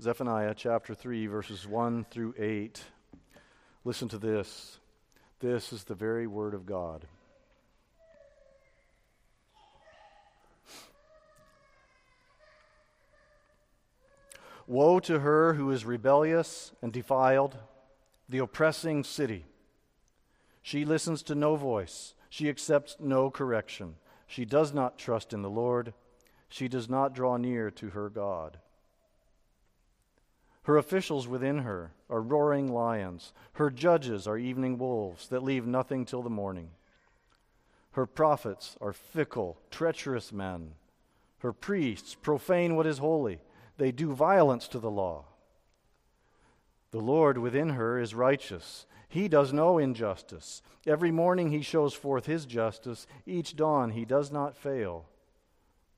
Zephaniah chapter 3, verses 1 through 8. Listen to this. This is the very word of God. Woe to her who is rebellious and defiled, the oppressing city. She listens to no voice, she accepts no correction. She does not trust in the Lord, she does not draw near to her God. Her officials within her are roaring lions. Her judges are evening wolves that leave nothing till the morning. Her prophets are fickle, treacherous men. Her priests profane what is holy. They do violence to the law. The Lord within her is righteous. He does no injustice. Every morning he shows forth his justice. Each dawn he does not fail.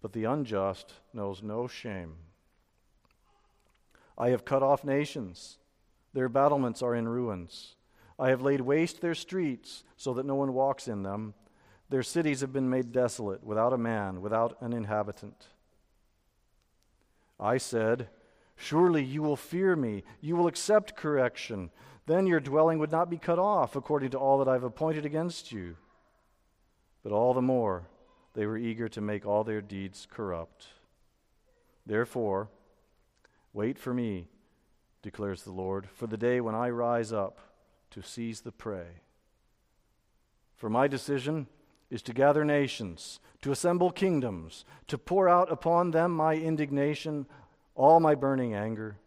But the unjust knows no shame. I have cut off nations. Their battlements are in ruins. I have laid waste their streets so that no one walks in them. Their cities have been made desolate, without a man, without an inhabitant. I said, Surely you will fear me, you will accept correction. Then your dwelling would not be cut off, according to all that I've appointed against you. But all the more they were eager to make all their deeds corrupt. Therefore, wait for me, declares the Lord, for the day when I rise up to seize the prey. For my decision is to gather nations, to assemble kingdoms, to pour out upon them my indignation, all my burning anger.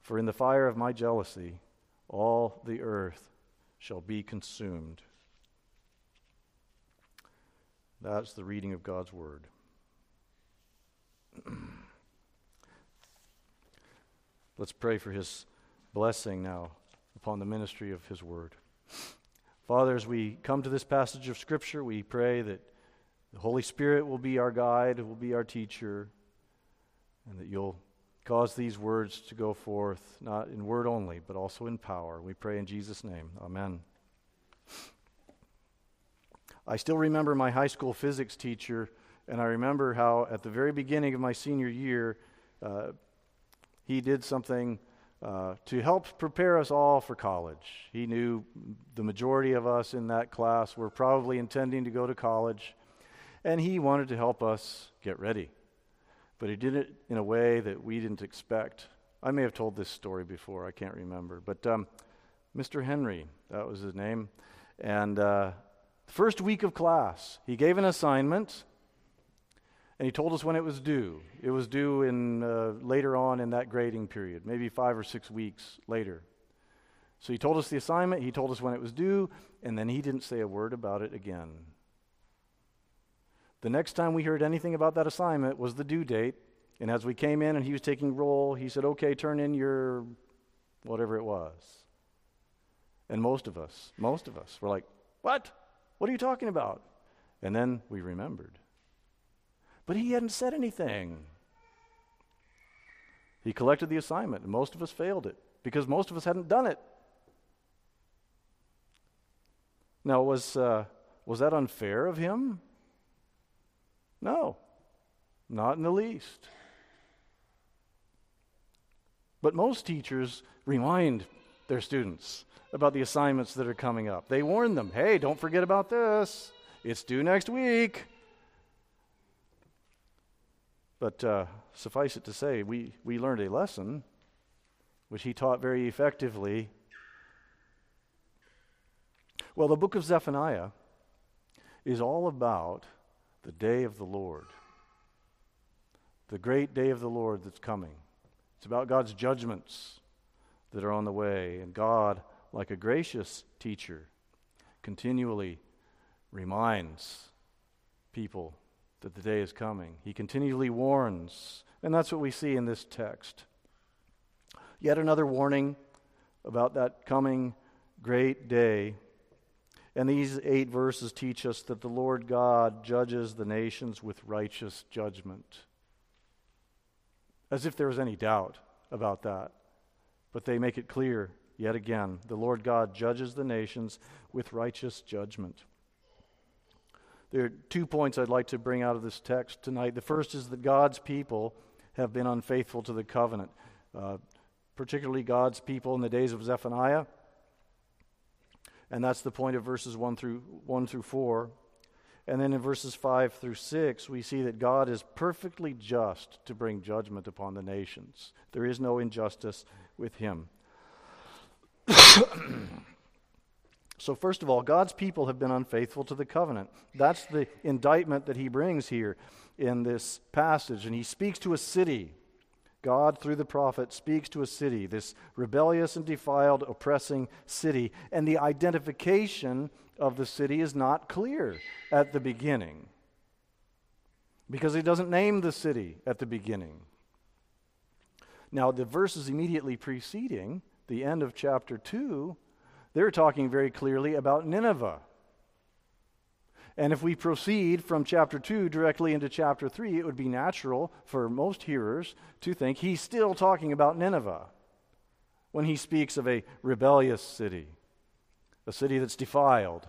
For in the fire of my jealousy, all the earth shall be consumed. That's the reading of God's Word. Let's pray for His blessing now upon the ministry of His Word. Father, as we come to this passage of Scripture, we pray that the Holy Spirit will be our guide, will be our teacher, and that you'll cause these words to go forth, not in word only, but also in power. We pray in Jesus' name. Amen. I still remember my high school physics teacher, and I remember how at the very beginning of my senior year, uh, he did something uh, to help prepare us all for college. He knew the majority of us in that class were probably intending to go to college, and he wanted to help us get ready. But he did it in a way that we didn't expect. I may have told this story before, I can't remember. But um, Mr. Henry, that was his name, and uh, first week of class, he gave an assignment and he told us when it was due. It was due in uh, later on in that grading period, maybe five or six weeks later. So he told us the assignment, he told us when it was due, and then he didn't say a word about it again. The next time we heard anything about that assignment was the due date, and as we came in and he was taking roll, he said, "Okay, turn in your whatever it was." And most of us, most of us were like, "What? What are you talking about?" And then we remembered. But he hadn't said anything. He collected the assignment, and most of us failed it because most of us hadn't done it. Now, was, uh, was that unfair of him? No, not in the least. But most teachers remind their students about the assignments that are coming up. They warn them hey, don't forget about this, it's due next week. But uh, suffice it to say, we, we learned a lesson which he taught very effectively. Well, the book of Zephaniah is all about the day of the Lord, the great day of the Lord that's coming. It's about God's judgments that are on the way, and God, like a gracious teacher, continually reminds people that the day is coming. He continually warns, and that's what we see in this text. Yet another warning about that coming great day. And these eight verses teach us that the Lord God judges the nations with righteous judgment. As if there was any doubt about that. But they make it clear yet again the Lord God judges the nations with righteous judgment. There are two points I'd like to bring out of this text tonight. The first is that God's people have been unfaithful to the covenant. uh, particularly God's people in the days of Zephaniah. And that's the point of verses 1 through, 1 through 4. And then in verses 5 through 6, we see that God is perfectly just to bring judgment upon the nations. There is no injustice with him. so, first of all, God's people have been unfaithful to the covenant. That's the indictment that he brings here in this passage. And he speaks to a city. God, through the prophet, speaks to a city, this rebellious and defiled, oppressing city. And the identification of the city is not clear at the beginning because he doesn't name the city at the beginning. Now, the verses immediately preceding the end of chapter 2, they're talking very clearly about Nineveh. And if we proceed from chapter 2 directly into chapter 3, it would be natural for most hearers to think he's still talking about Nineveh when he speaks of a rebellious city a city that's defiled,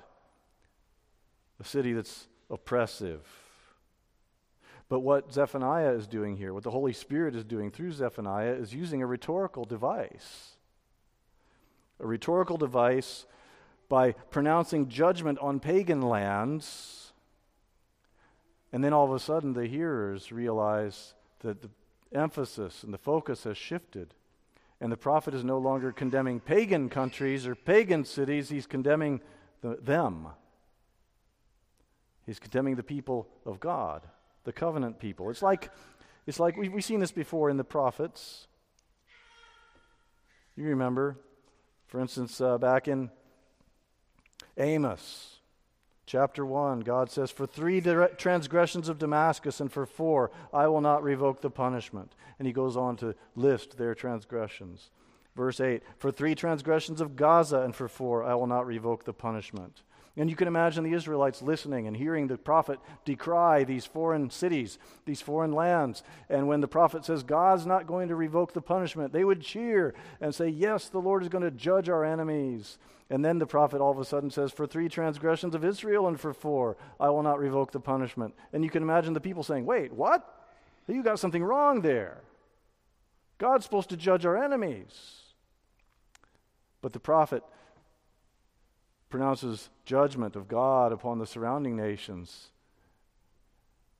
a city that's oppressive. But what Zephaniah is doing here, what the Holy Spirit is doing through Zephaniah, is using a rhetorical device. A rhetorical device by pronouncing judgment on pagan lands. And then all of a sudden, the hearers realize that the emphasis and the focus has shifted. And the prophet is no longer condemning pagan countries or pagan cities, he's condemning the, them. He's condemning the people of God, the covenant people. It's like, it's like we, we've seen this before in the prophets. You remember, for instance, uh, back in Amos, Chapter 1, God says, For three transgressions of Damascus and for four, I will not revoke the punishment. And he goes on to list their transgressions. Verse 8, For three transgressions of Gaza and for four, I will not revoke the punishment. And you can imagine the Israelites listening and hearing the prophet decry these foreign cities, these foreign lands. And when the prophet says, God's not going to revoke the punishment, they would cheer and say, Yes, the Lord is going to judge our enemies. And then the prophet all of a sudden says, For three transgressions of Israel and for four, I will not revoke the punishment. And you can imagine the people saying, Wait, what? You got something wrong there. God's supposed to judge our enemies. But the prophet pronounces judgment of God upon the surrounding nations.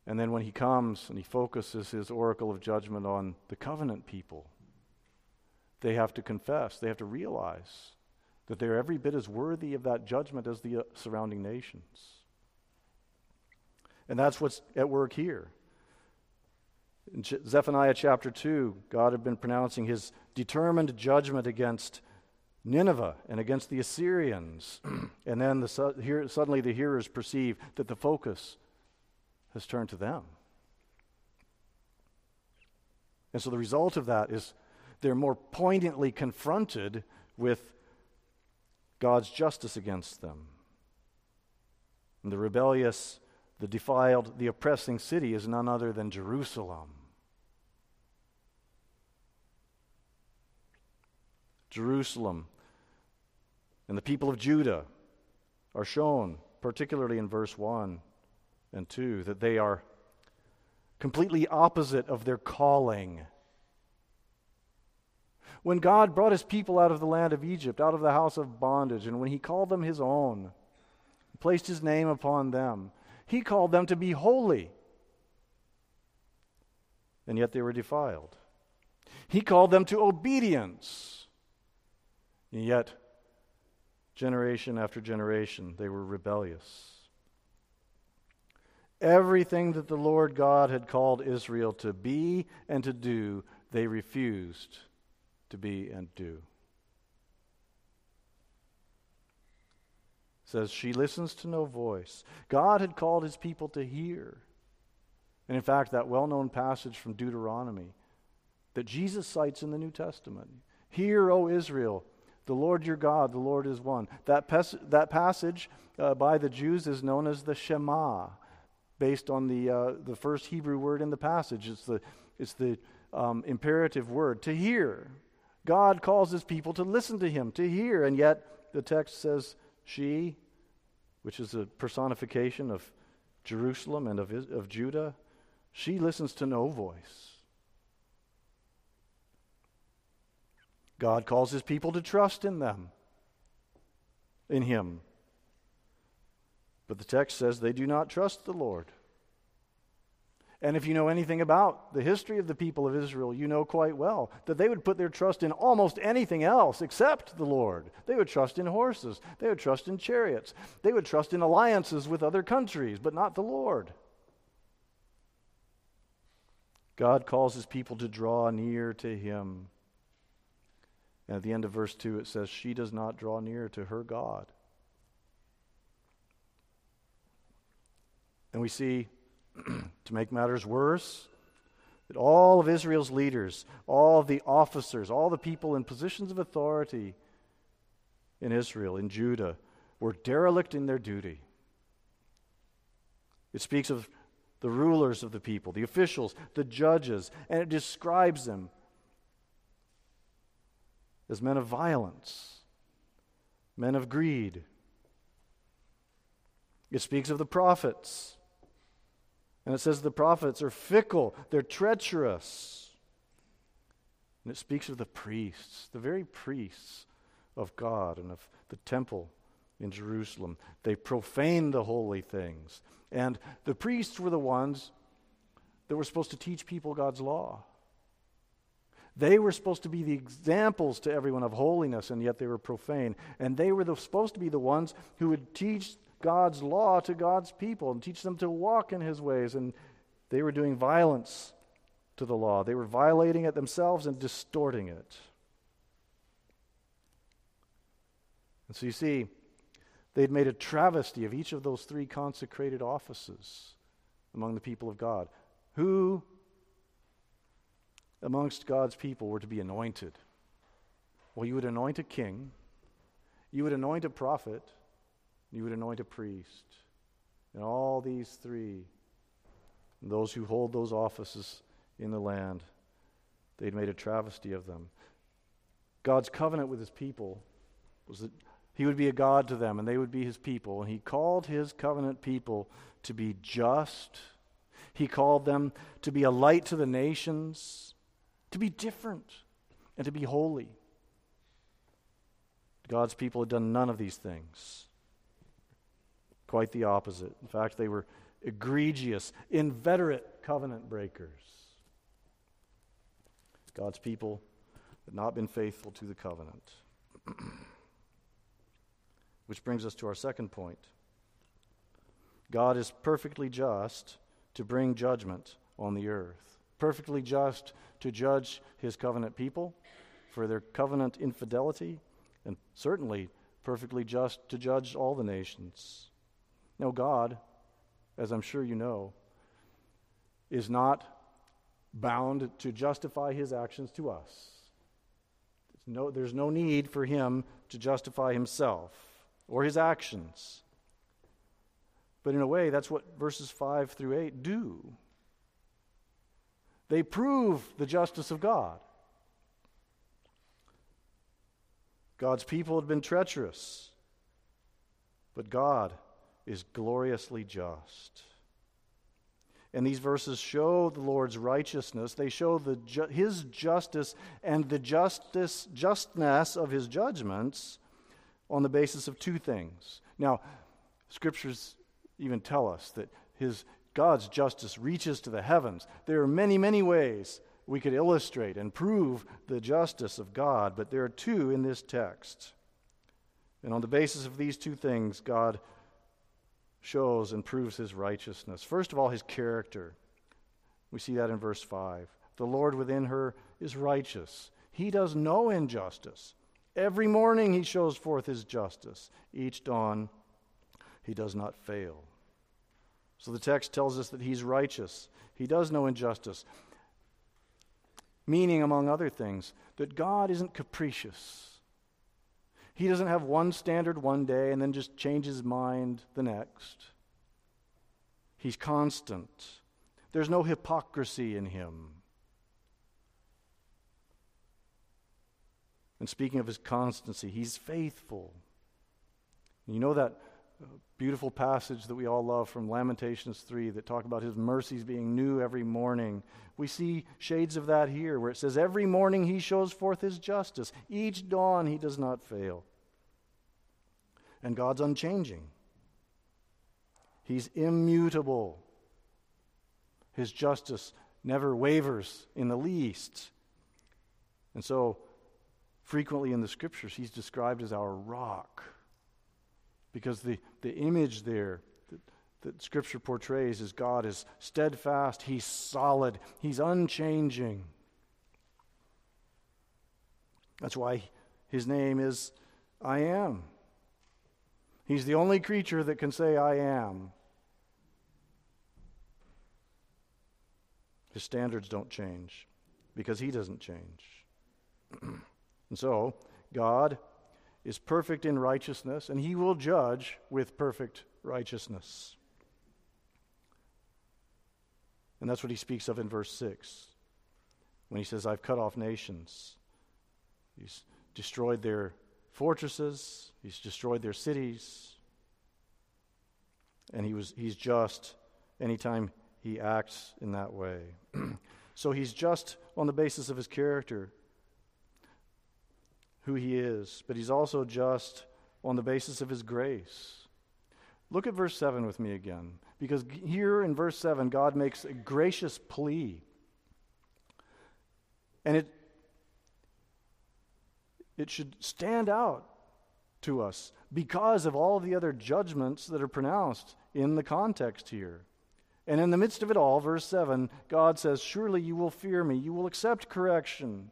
And then when he comes and he focuses his oracle of judgment on the covenant people, they have to confess, they have to realize that they're every bit as worthy of that judgment as the uh, surrounding nations. And that's what's at work here. In Zephaniah chapter 2, God had been pronouncing his determined judgment against Nineveh and against the Assyrians. and then the, here, suddenly the hearers perceive that the focus has turned to them. And so the result of that is they're more poignantly confronted with God's justice against them. And the rebellious, the defiled, the oppressing city is none other than Jerusalem. Jerusalem and the people of Judah are shown, particularly in verse 1 and 2, that they are completely opposite of their calling. When God brought his people out of the land of Egypt, out of the house of bondage, and when he called them his own, placed his name upon them, he called them to be holy. And yet they were defiled. He called them to obedience. And yet, generation after generation, they were rebellious. Everything that the Lord God had called Israel to be and to do, they refused to be and do. says she listens to no voice. God had called his people to hear. And in fact, that well known passage from Deuteronomy that Jesus cites in the New Testament Hear, O Israel, the Lord your God, the Lord is one. That, pes- that passage uh, by the Jews is known as the Shema, based on the, uh, the first Hebrew word in the passage. It's the, it's the um, imperative word, to hear. God calls his people to listen to him, to hear, and yet the text says, she, which is a personification of Jerusalem and of, of Judah, she listens to no voice. God calls his people to trust in them, in him. But the text says they do not trust the Lord. And if you know anything about the history of the people of Israel, you know quite well that they would put their trust in almost anything else except the Lord. They would trust in horses, they would trust in chariots, they would trust in alliances with other countries, but not the Lord. God calls his people to draw near to him. And at the end of verse 2, it says, She does not draw near to her God. And we see to make matters worse, that all of Israel's leaders, all of the officers, all the people in positions of authority in Israel, in Judah, were derelict in their duty. It speaks of the rulers of the people, the officials, the judges, and it describes them as men of violence, men of greed. It speaks of the prophets and it says the prophets are fickle, they're treacherous. And it speaks of the priests, the very priests of God and of the temple in Jerusalem. They profane the holy things. And the priests were the ones that were supposed to teach people God's law. They were supposed to be the examples to everyone of holiness, and yet they were profane. And they were the, supposed to be the ones who would teach God's law to God's people and teach them to walk in his ways. And they were doing violence to the law, they were violating it themselves and distorting it. And so you see, they'd made a travesty of each of those three consecrated offices among the people of God. Who amongst God's people were to be anointed? Well, you would anoint a king, you would anoint a prophet, you would anoint a priest. And all these three, those who hold those offices in the land, they'd made a travesty of them. God's covenant with his people was that he would be a God to them and they would be his people. And he called his covenant people to be just. He called them to be a light to the nations, to be different, and to be holy. God's people had done none of these things. Quite the opposite. In fact, they were egregious, inveterate covenant breakers. God's people had not been faithful to the covenant. Which brings us to our second point. God is perfectly just to bring judgment on the earth, perfectly just to judge his covenant people for their covenant infidelity, and certainly perfectly just to judge all the nations. No, God, as I'm sure you know, is not bound to justify his actions to us. There's no, there's no need for him to justify himself or his actions. But in a way, that's what verses 5 through 8 do. They prove the justice of God. God's people had been treacherous, but God is gloriously just. And these verses show the Lord's righteousness. They show the ju- his justice and the justice, justness of his judgments on the basis of two things. Now, scriptures even tell us that his God's justice reaches to the heavens. There are many, many ways we could illustrate and prove the justice of God, but there are two in this text. And on the basis of these two things, God shows and proves his righteousness. First of all, his character. We see that in verse 5. The Lord within her is righteous. He does no injustice. Every morning he shows forth his justice. Each dawn he does not fail. So the text tells us that he's righteous. He does no injustice. Meaning, among other things, that God isn't capricious. He doesn't have one standard one day and then just change his mind the next. He's constant. There's no hypocrisy in him. And speaking of his constancy, he's faithful. You know that beautiful passage that we all love from Lamentations 3 that talk about his mercies being new every morning. We see shades of that here where it says, Every morning he shows forth his justice. Each dawn he does not fail. And God's unchanging, he's immutable. His justice never wavers in the least. And so, frequently in the scriptures, he's described as our rock because the, the image there that, that Scripture portrays is God is steadfast, He's solid, He's unchanging. That's why His name is I am. He's the only creature that can say, I am. His standards don't change because He doesn't change. and so, God is perfect in righteousness, and he will judge with perfect righteousness. And that's what he speaks of in verse 6 when he says, I've cut off nations. He's destroyed their fortresses, he's destroyed their cities, and he was, he's just anytime he acts in that way. so he's just on the basis of his character who he is, but he's also just on the basis of his grace. Look at verse 7 with me again, because here in verse 7, God makes a gracious plea. And it, it should stand out to us because of all of the other judgments that are pronounced in the context here. And in the midst of it all, verse 7, God says, Surely you will fear me, you will accept correction.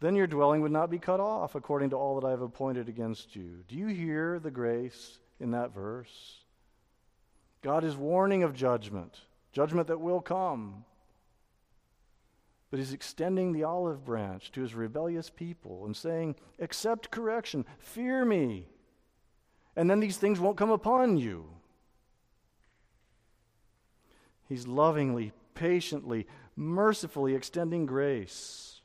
Then your dwelling would not be cut off according to all that I have appointed against you. Do you hear the grace in that verse? God is warning of judgment, judgment that will come. But he's extending the olive branch to his rebellious people and saying, Accept correction, fear me, and then these things won't come upon you. He's lovingly, patiently, mercifully extending grace.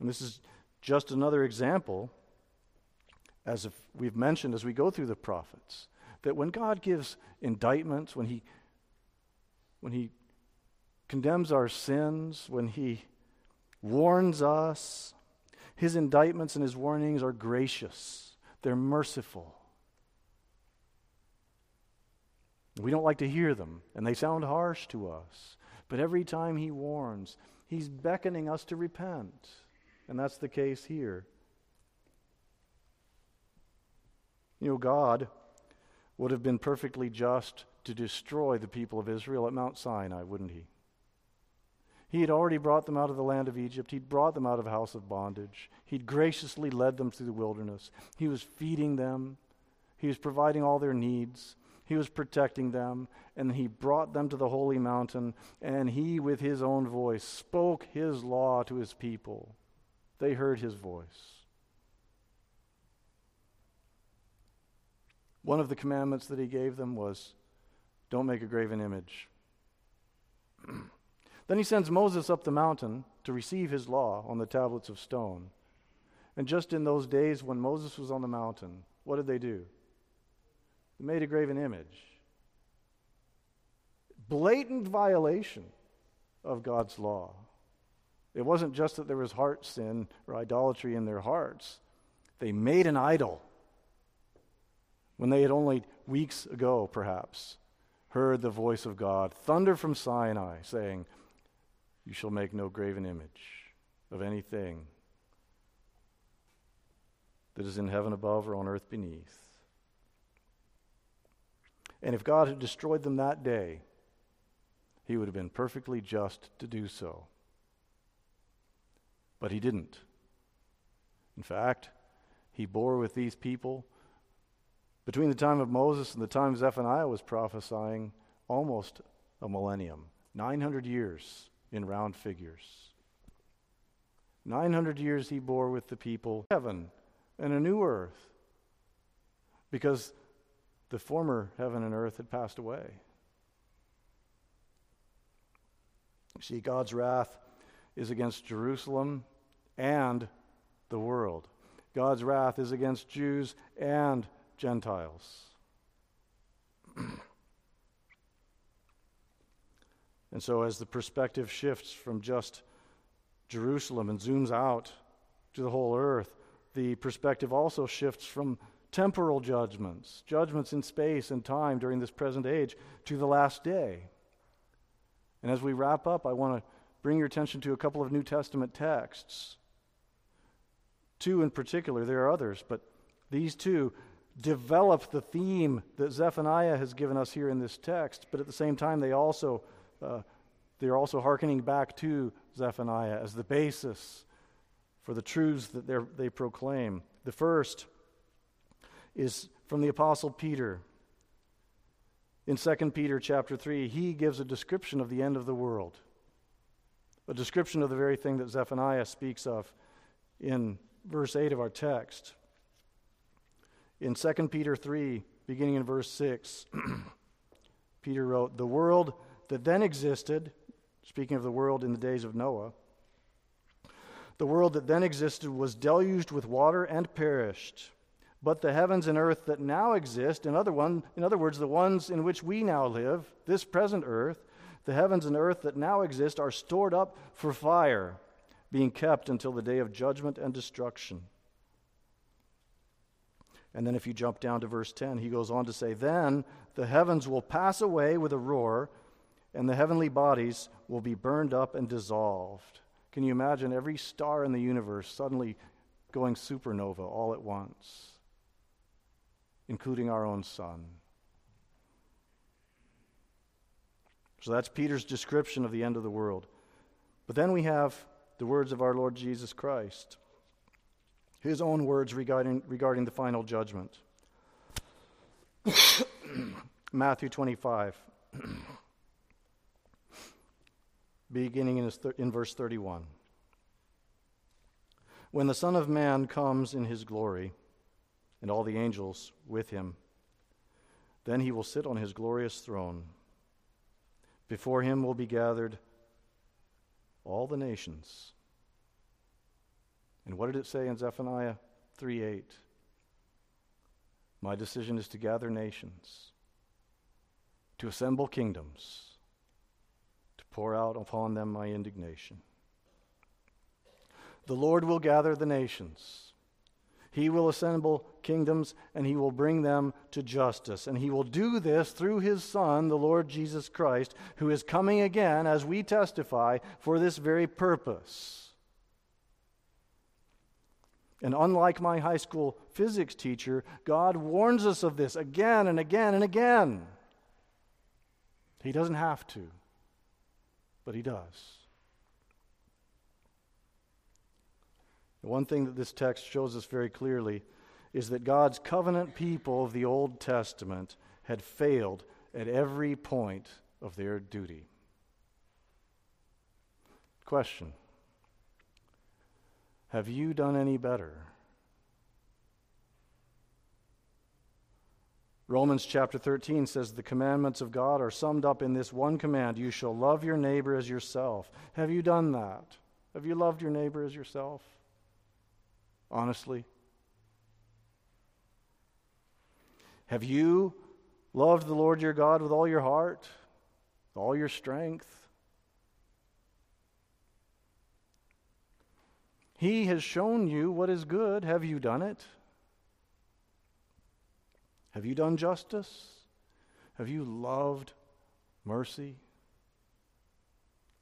And this is just another example, as we've mentioned as we go through the prophets, that when God gives indictments, when He when He condemns our sins, when He warns us, His indictments and His warnings are gracious, they're merciful. We don't like to hear them, and they sound harsh to us. But every time He warns, He's beckoning us to repent. And that's the case here. You know, God would have been perfectly just to destroy the people of Israel at Mount Sinai, wouldn't he? He had already brought them out of the land of Egypt. He'd brought them out of a house of bondage. He'd graciously led them through the wilderness. He was feeding them. He was providing all their needs. He was protecting them. And he brought them to the holy mountain. And he, with his own voice, spoke his law to his people. They heard his voice. One of the commandments that he gave them was don't make a graven image. then he sends Moses up the mountain to receive his law on the tablets of stone. And just in those days when Moses was on the mountain, what did they do? They made a graven image. Blatant violation of God's law. It wasn't just that there was heart sin or idolatry in their hearts, they made an idol when they had only weeks ago, perhaps, heard the voice of God, thunder from Sinai, saying, You shall make no graven image of anything that is in heaven above or on earth beneath. And if God had destroyed them that day, he would have been perfectly just to do so. But he didn't. In fact, he bore with these people between the time of Moses and the time Zephaniah was prophesying almost a millennium 900 years in round figures. 900 years he bore with the people, heaven and a new earth, because the former heaven and earth had passed away. See, God's wrath is against Jerusalem and the world. God's wrath is against Jews and Gentiles. and so, as the perspective shifts from just Jerusalem and zooms out to the whole earth, the perspective also shifts from temporal judgments, judgments in space and time during this present age, to the last day. And as we wrap up, I want to bring your attention to a couple of New Testament texts. Two in particular, there are others, but these two develop the theme that Zephaniah has given us here in this text, but at the same time, they also, uh, they're also hearkening back to Zephaniah as the basis for the truths that they proclaim. The first is from the apostle Peter. In 2 Peter chapter 3, he gives a description of the end of the world. A description of the very thing that Zephaniah speaks of in verse 8 of our text. In 2 Peter 3, beginning in verse 6, Peter wrote, The world that then existed, speaking of the world in the days of Noah, the world that then existed was deluged with water and perished. But the heavens and earth that now exist, in other, one, in other words, the ones in which we now live, this present earth, the heavens and earth that now exist are stored up for fire, being kept until the day of judgment and destruction. And then if you jump down to verse 10, he goes on to say, Then the heavens will pass away with a roar, and the heavenly bodies will be burned up and dissolved. Can you imagine every star in the universe suddenly going supernova all at once, including our own sun? So that's Peter's description of the end of the world. But then we have the words of our Lord Jesus Christ, his own words regarding, regarding the final judgment. Matthew 25 beginning in, thir- in verse 31. When the Son of Man comes in his glory, and all the angels with him, then he will sit on his glorious throne. Before him will be gathered all the nations. And what did it say in Zephaniah 3 8? My decision is to gather nations, to assemble kingdoms to pour out upon them my indignation. The Lord will gather the nations. He will assemble kingdoms and he will bring them to justice. And he will do this through his Son, the Lord Jesus Christ, who is coming again, as we testify, for this very purpose. And unlike my high school physics teacher, God warns us of this again and again and again. He doesn't have to but he does. The one thing that this text shows us very clearly is that God's covenant people of the Old Testament had failed at every point of their duty. Question Have you done any better? Romans chapter 13 says the commandments of God are summed up in this one command you shall love your neighbor as yourself. Have you done that? Have you loved your neighbor as yourself? Honestly? Have you loved the Lord your God with all your heart, all your strength? He has shown you what is good. Have you done it? Have you done justice? Have you loved mercy?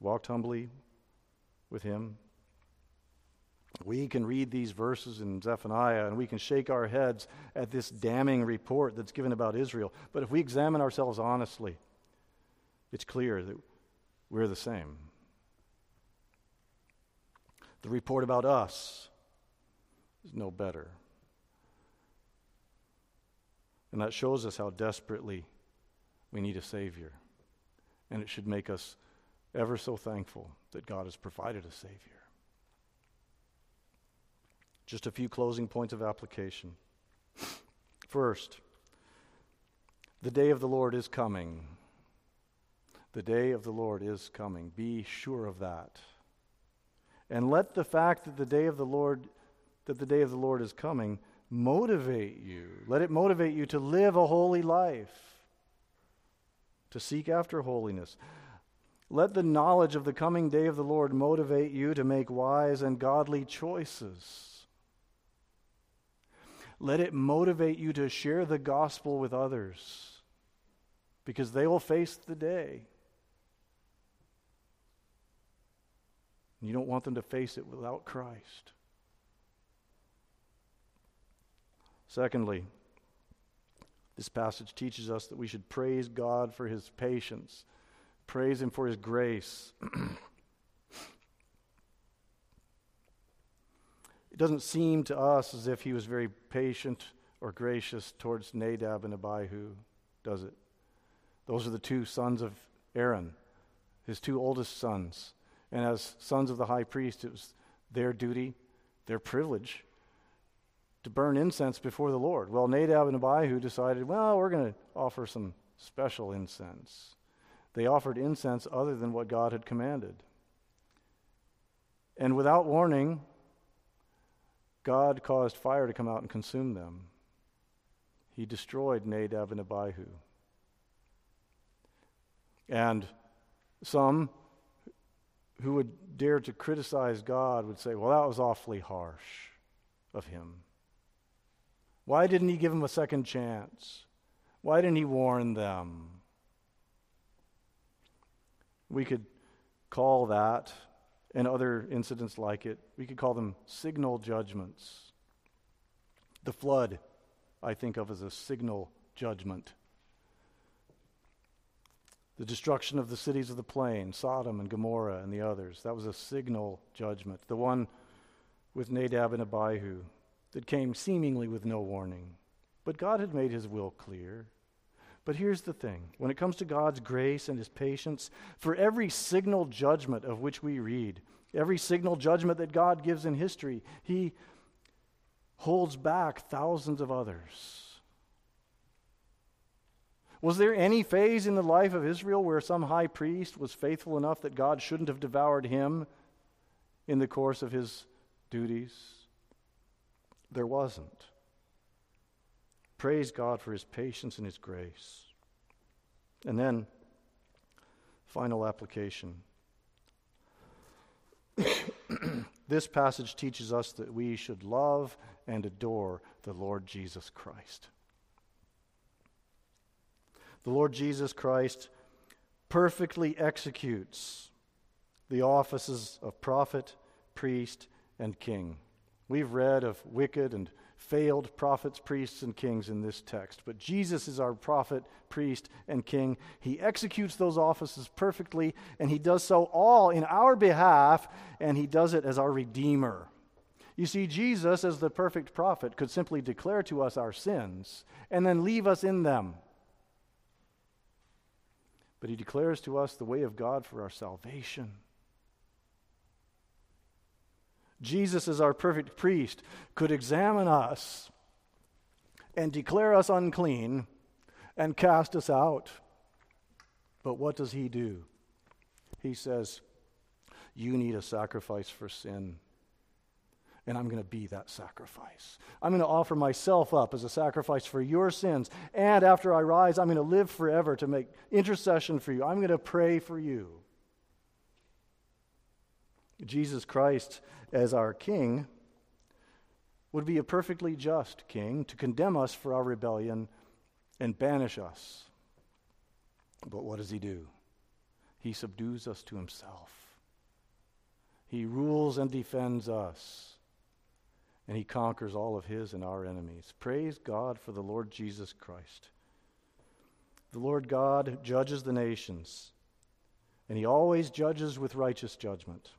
Walked humbly with Him? We can read these verses in Zephaniah and we can shake our heads at this damning report that's given about Israel. But if we examine ourselves honestly, it's clear that we're the same. The report about us is no better. And that shows us how desperately we need a Savior. And it should make us ever so thankful that God has provided a Savior. Just a few closing points of application. First, the day of the Lord is coming. The day of the Lord is coming. Be sure of that. And let the fact that the day of the Lord that the day of the Lord is coming motivate you. Let it motivate you to live a holy life, to seek after holiness. Let the knowledge of the coming day of the Lord motivate you to make wise and godly choices. Let it motivate you to share the gospel with others because they will face the day. You don't want them to face it without Christ. Secondly, this passage teaches us that we should praise God for his patience, praise him for his grace. it doesn't seem to us as if he was very patient or gracious towards Nadab and Abihu, does it? Those are the two sons of Aaron, his two oldest sons. And as sons of the high priest, it was their duty, their privilege to burn incense before the Lord. Well, Nadab and Abihu decided, well, we're going to offer some special incense. They offered incense other than what God had commanded. And without warning, God caused fire to come out and consume them. He destroyed Nadab and Abihu. And some who would dare to criticize God would say, well, that was awfully harsh of him. Why didn't he give them a second chance? Why didn't he warn them? We could call that and other incidents like it, we could call them signal judgments. The flood, I think of as a signal judgment. The destruction of the cities of the plain, Sodom and Gomorrah and the others, that was a signal judgment. The one with Nadab and Abihu, that came seemingly with no warning. But God had made his will clear. But here's the thing when it comes to God's grace and his patience, for every signal judgment of which we read, every signal judgment that God gives in history, he holds back thousands of others. Was there any phase in the life of Israel where some high priest was faithful enough that God shouldn't have devoured him in the course of his duties? There wasn't. Praise God for his patience and his grace. And then, final application. this passage teaches us that we should love and adore the Lord Jesus Christ. The Lord Jesus Christ perfectly executes the offices of prophet, priest, and king. We've read of wicked and failed prophets, priests, and kings in this text, but Jesus is our prophet, priest, and king. He executes those offices perfectly, and he does so all in our behalf, and he does it as our Redeemer. You see, Jesus, as the perfect prophet, could simply declare to us our sins and then leave us in them. But he declares to us the way of God for our salvation. Jesus, as our perfect priest, could examine us and declare us unclean and cast us out. But what does he do? He says, You need a sacrifice for sin. And I'm going to be that sacrifice. I'm going to offer myself up as a sacrifice for your sins. And after I rise, I'm going to live forever to make intercession for you. I'm going to pray for you. Jesus Christ as our king would be a perfectly just king to condemn us for our rebellion and banish us. But what does he do? He subdues us to himself. He rules and defends us. And he conquers all of his and our enemies. Praise God for the Lord Jesus Christ. The Lord God judges the nations, and he always judges with righteous judgment.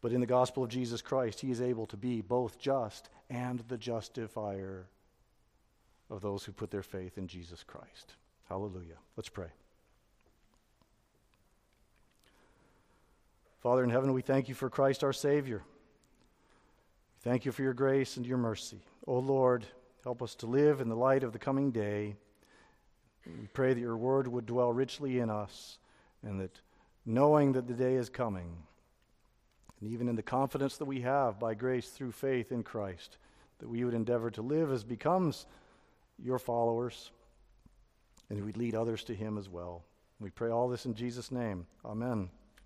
But in the gospel of Jesus Christ, he is able to be both just and the justifier of those who put their faith in Jesus Christ. Hallelujah. Let's pray. Father in heaven, we thank you for Christ our Savior. We Thank you for your grace and your mercy. O oh Lord, help us to live in the light of the coming day. We pray that your word would dwell richly in us and that knowing that the day is coming, and even in the confidence that we have by grace through faith in Christ, that we would endeavor to live as becomes your followers, and we'd lead others to him as well. We pray all this in Jesus' name. Amen.